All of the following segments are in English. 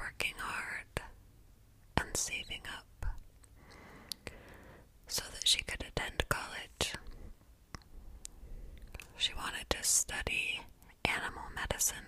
working hard and saving up so that she could attend college. She wanted to study animal medicine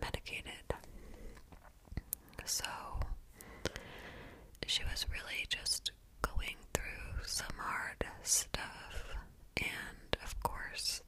medicated. So she was really just going through some hard stuff, and of course,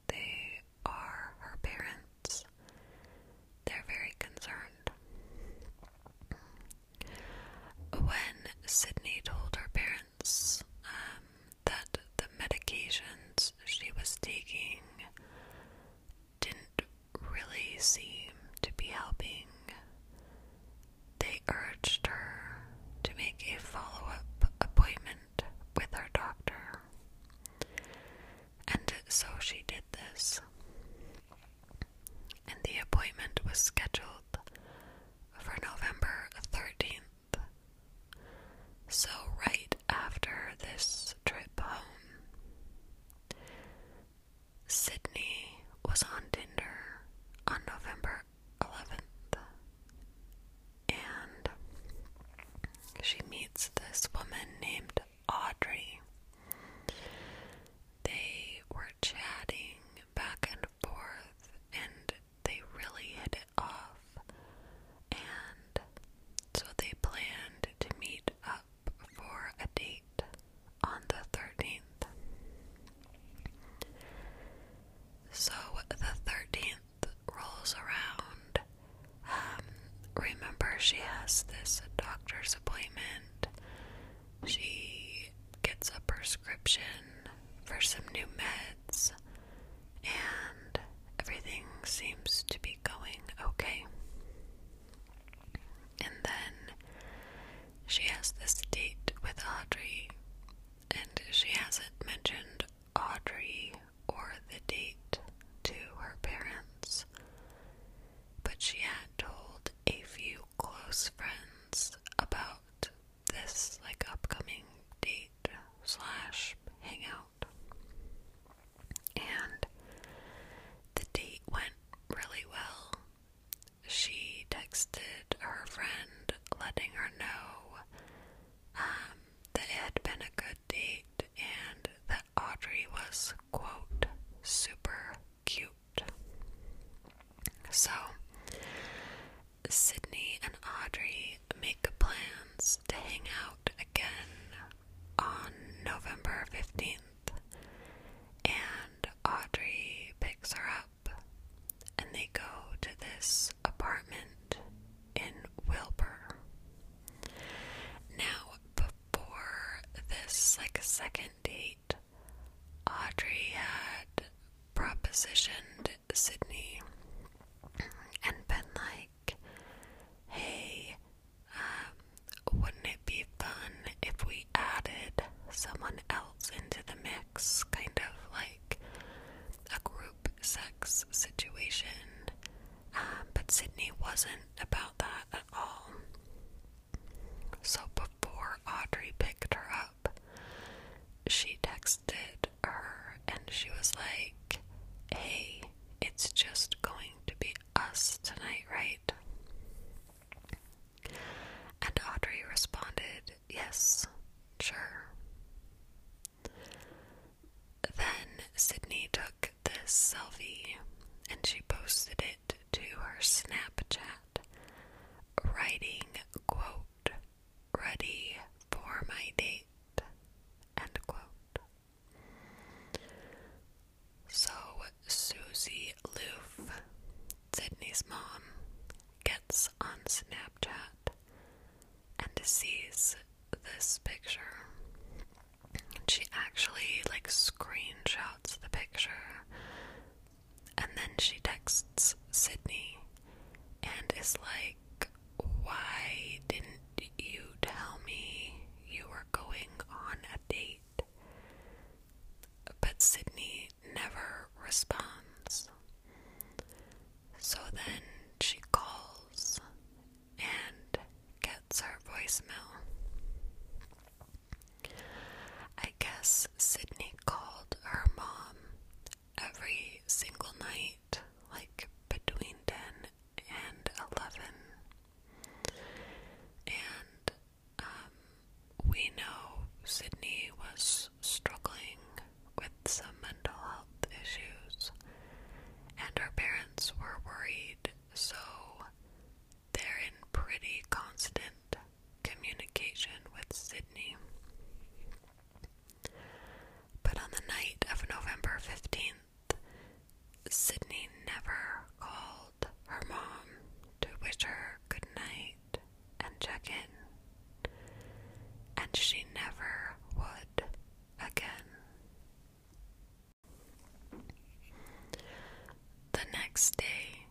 next day,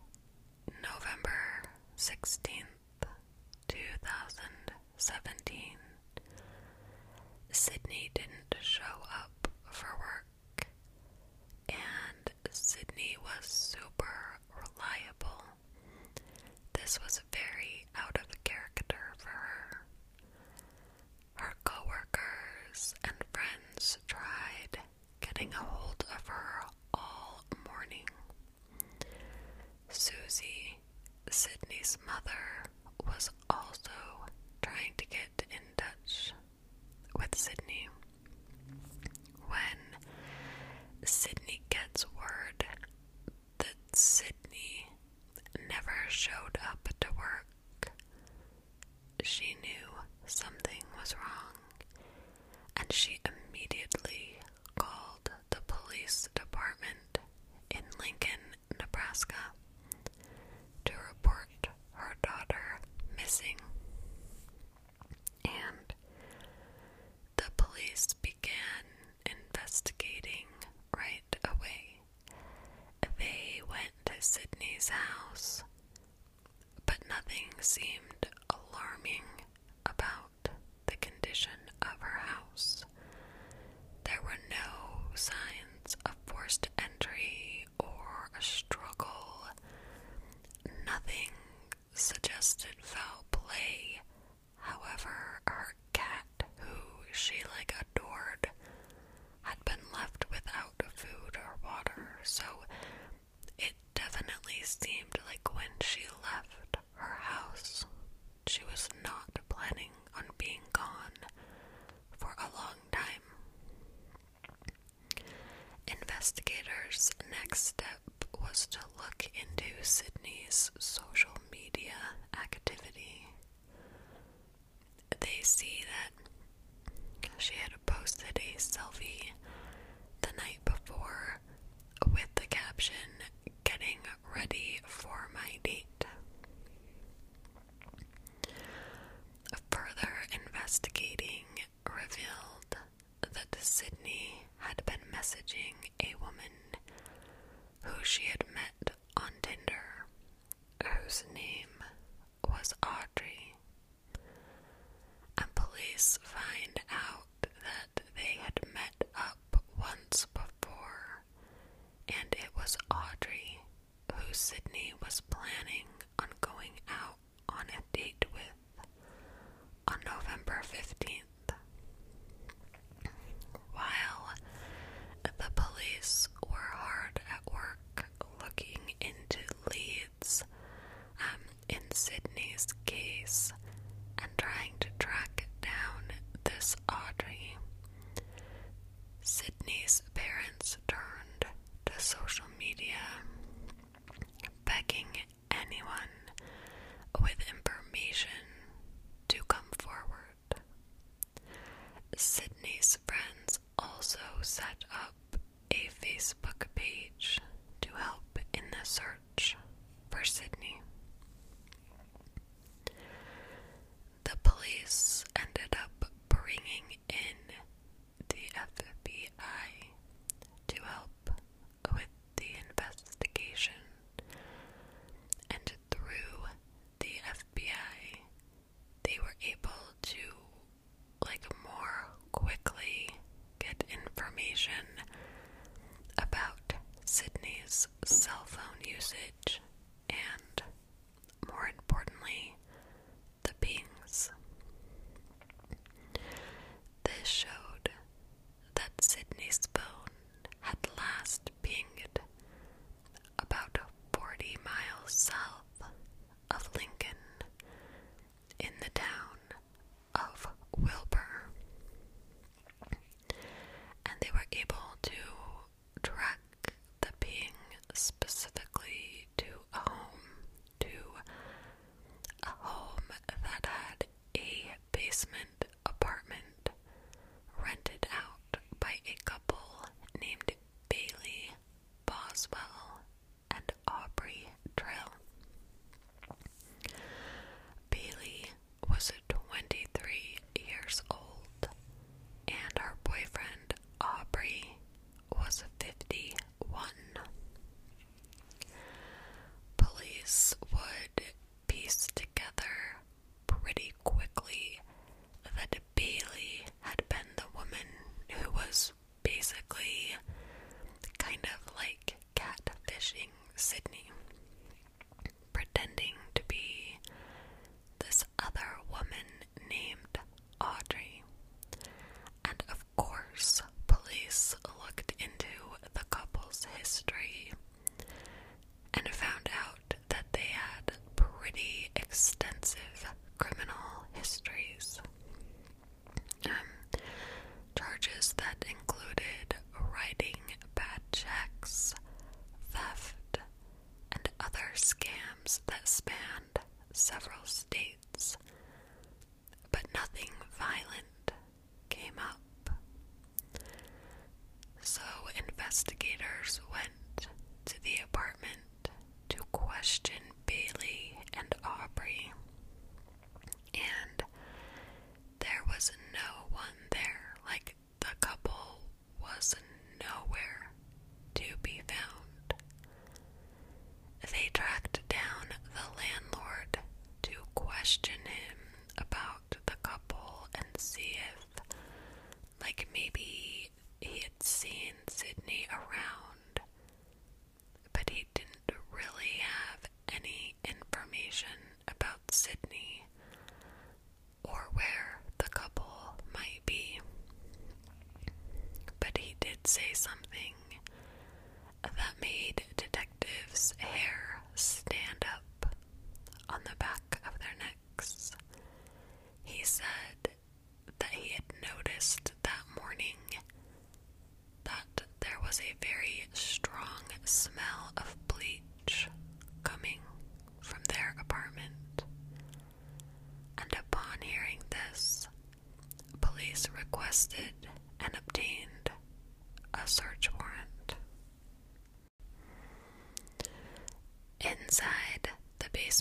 November 16th, 2017, Sydney didn't show up for work, and Sydney was super reliable. This was very out of character for her. Her coworkers and friends tried getting a hold of her all morning. Susie, Mother,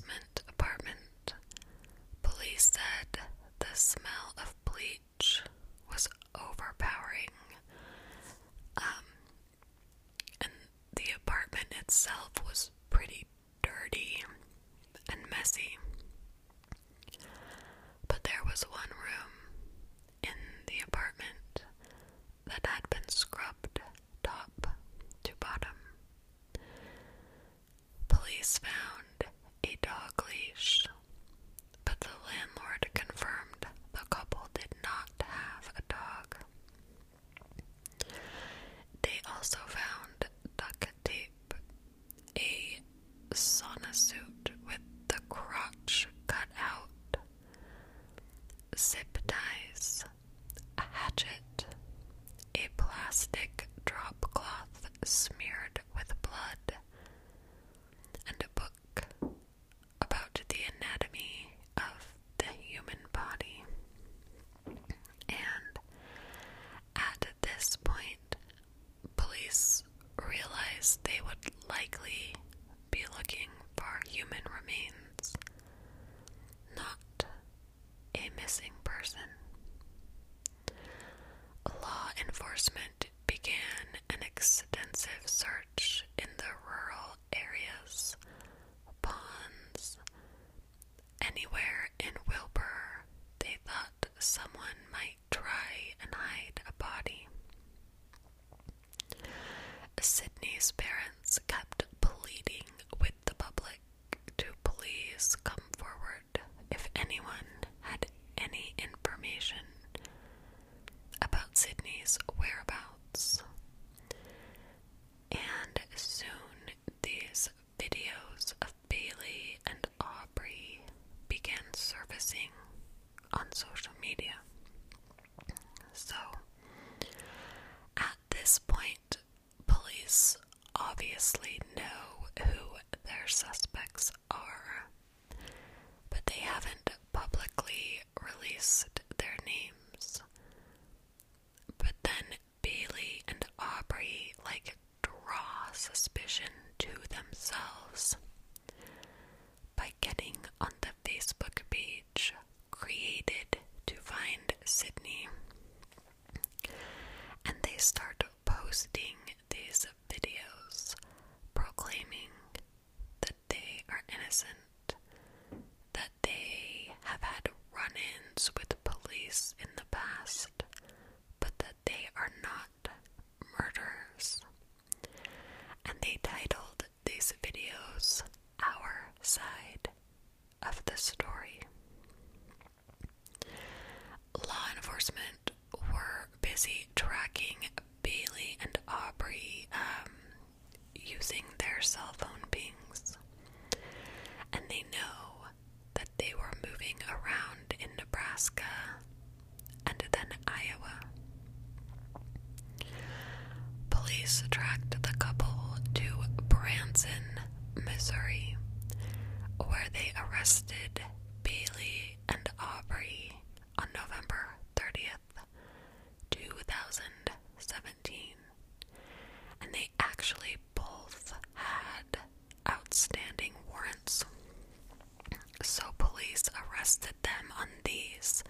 the Johnson, Missouri, where they arrested Bailey and Aubrey on November 30th, 2017. And they actually both had outstanding warrants. So police arrested them on these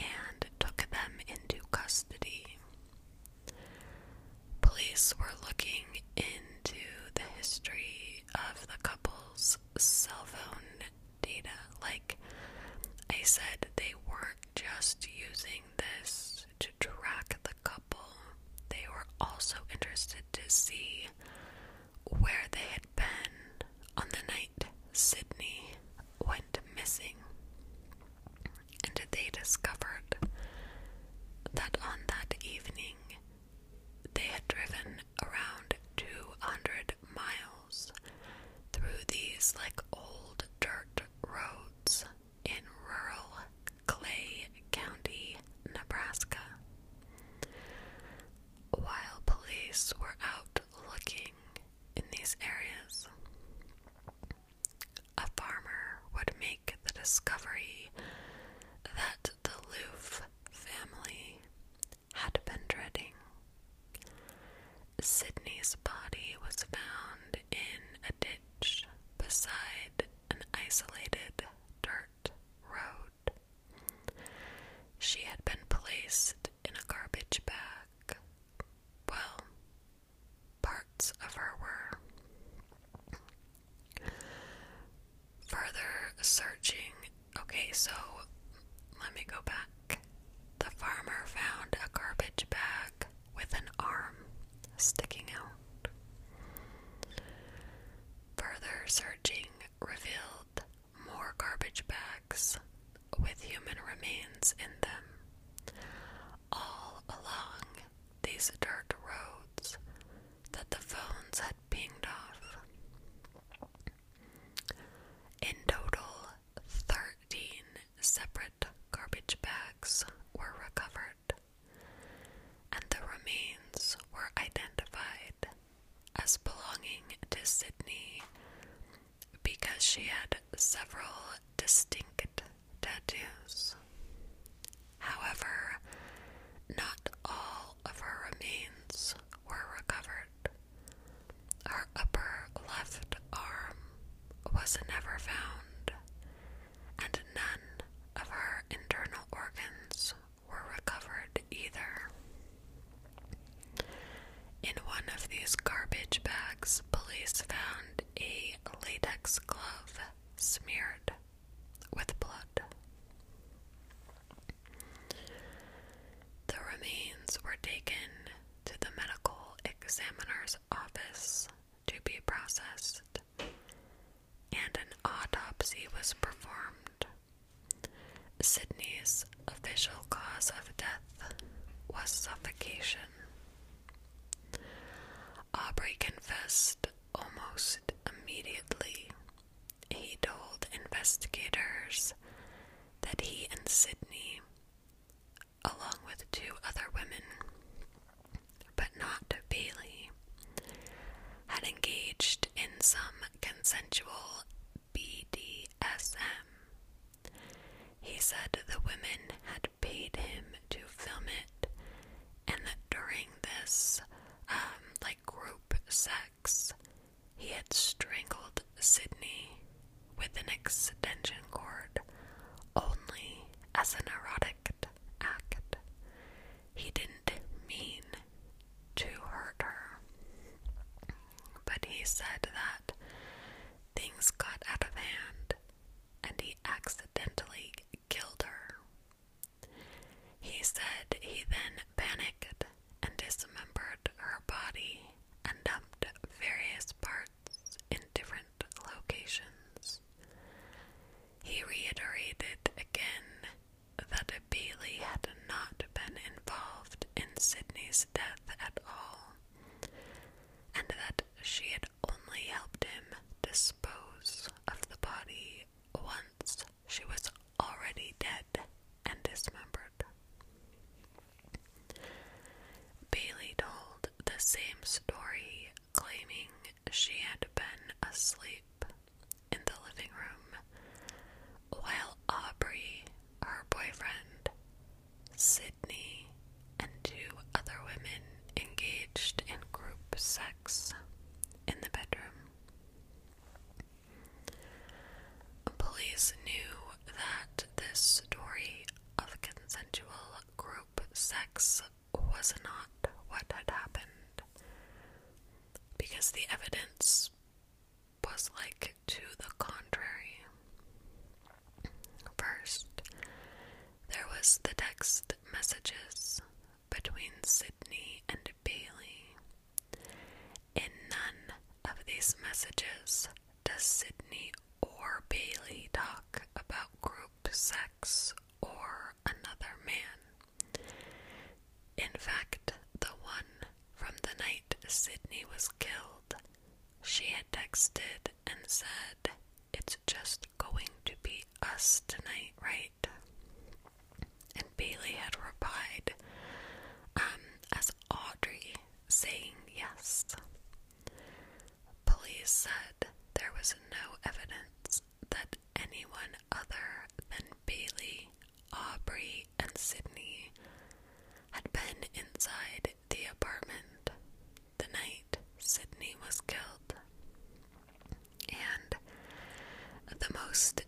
and took them into custody. Police were looking in history of the couple's cell phone data. Like I said, they weren't just using this to track the couple, they were also interested to see where they had been on the night Sydney went missing. And they discovered that on that evening, is like Is that sex or another man. In fact, the one from the night Sydney was killed, she had texted and said, It's just going to be us tonight, right? And Bailey had replied um, as Audrey, saying yes. Police said there was no evidence that anyone other outside the apartment the night Sydney was killed. And the most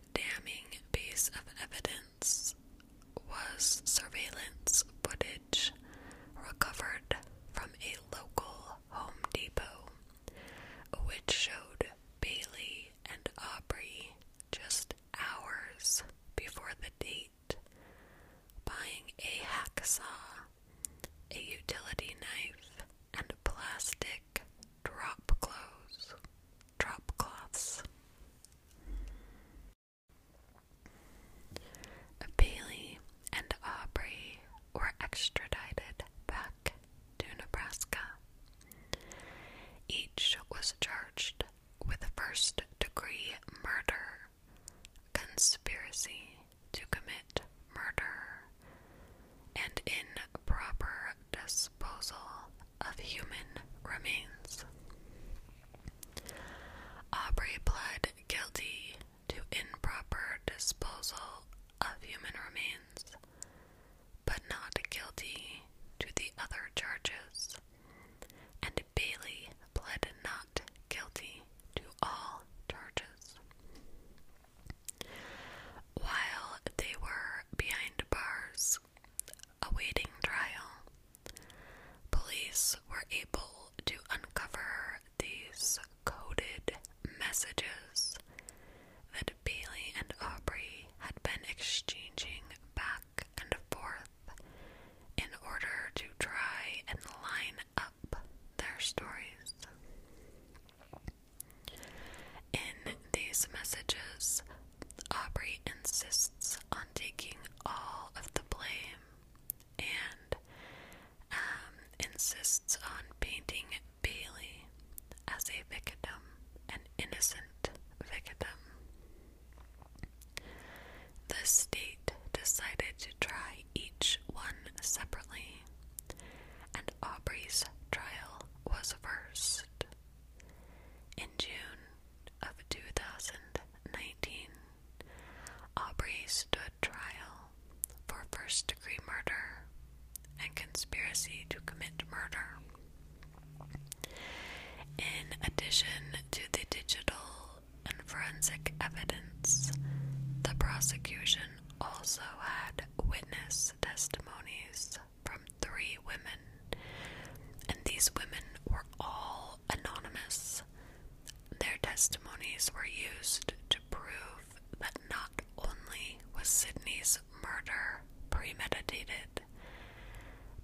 testimonies were used to prove that not only was Sydney's murder premeditated,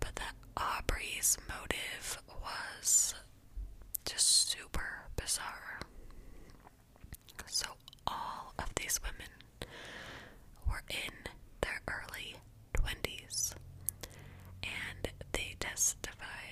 but that Aubrey's motive was just super bizarre. So, all of these women were in their early 20s and they testified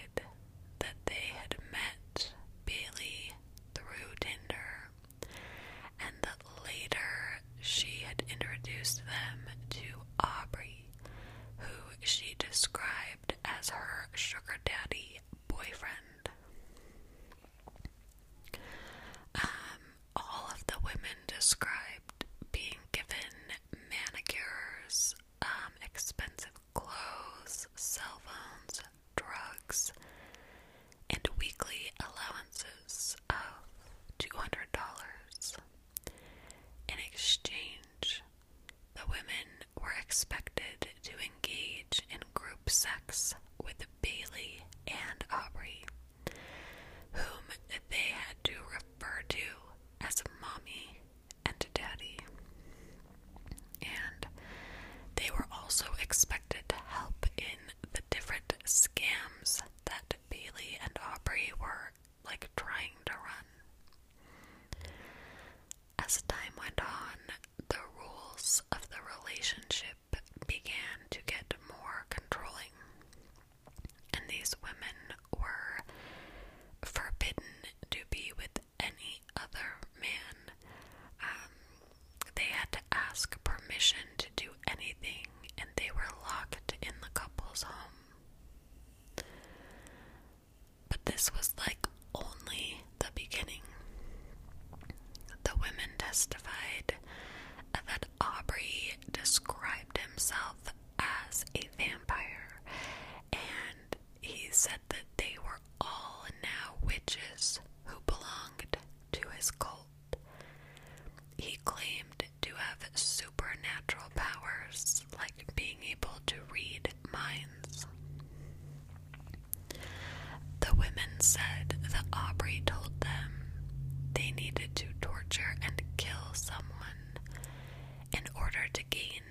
with Bailey and Aubrey, whom they had to refer to as mommy and daddy. And they were also expected to help in the different scams that Bailey and Aubrey were like trying like being able to read minds. The women said that Aubrey told them they needed to torture and kill someone in order to gain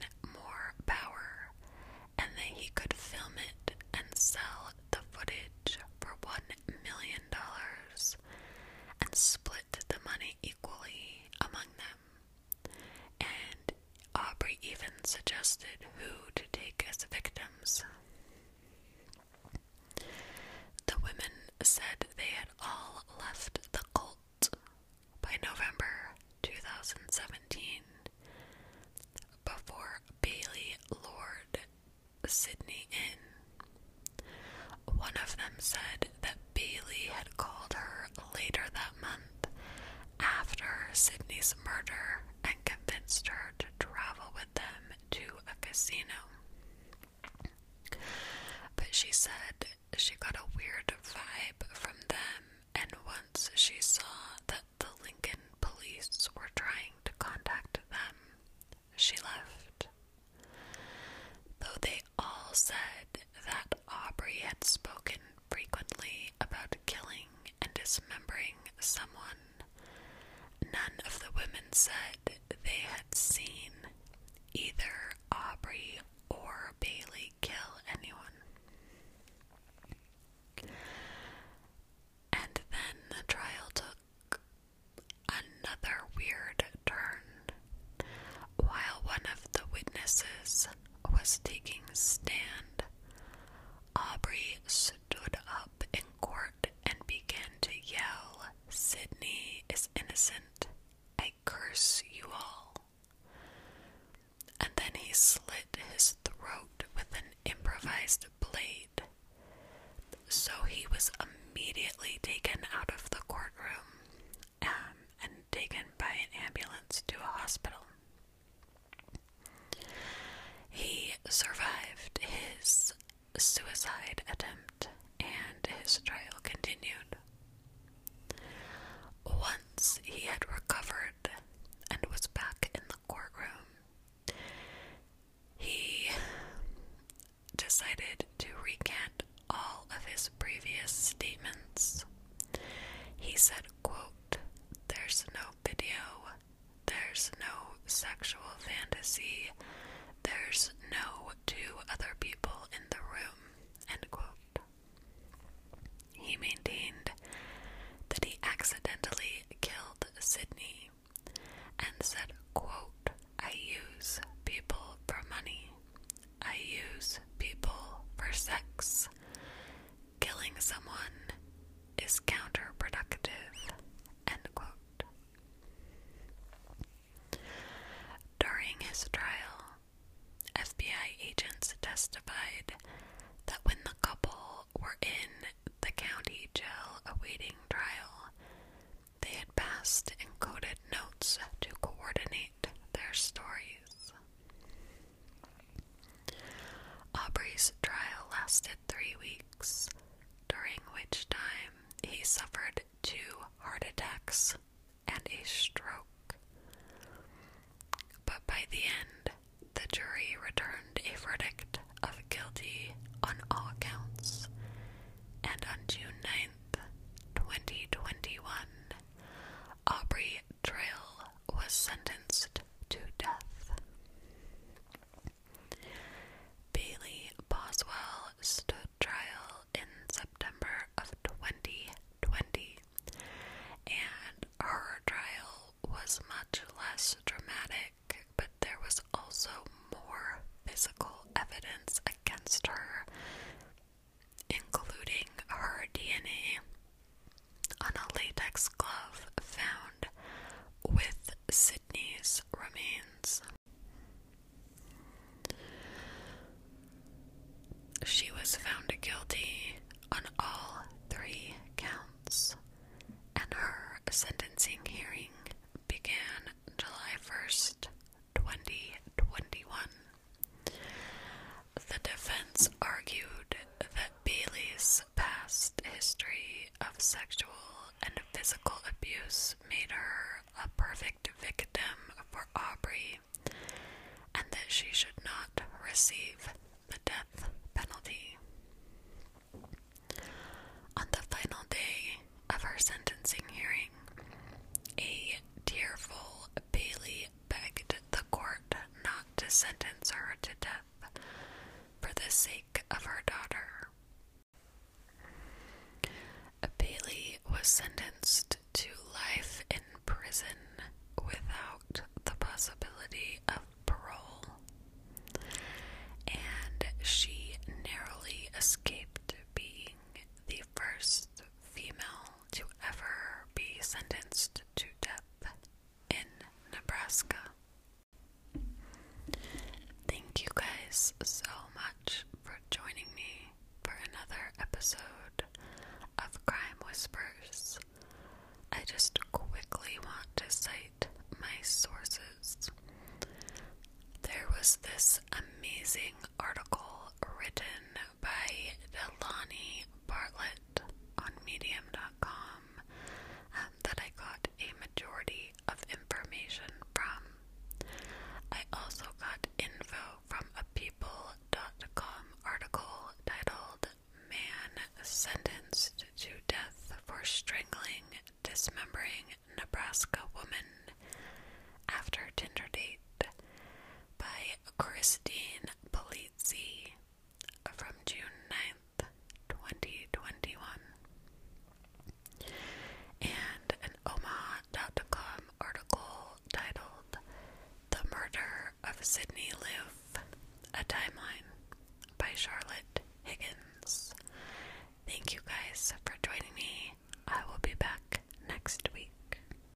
Sue thanks so much for joining me for another episode of Crime Whispers. I just quickly want to cite my sources. There was this amazing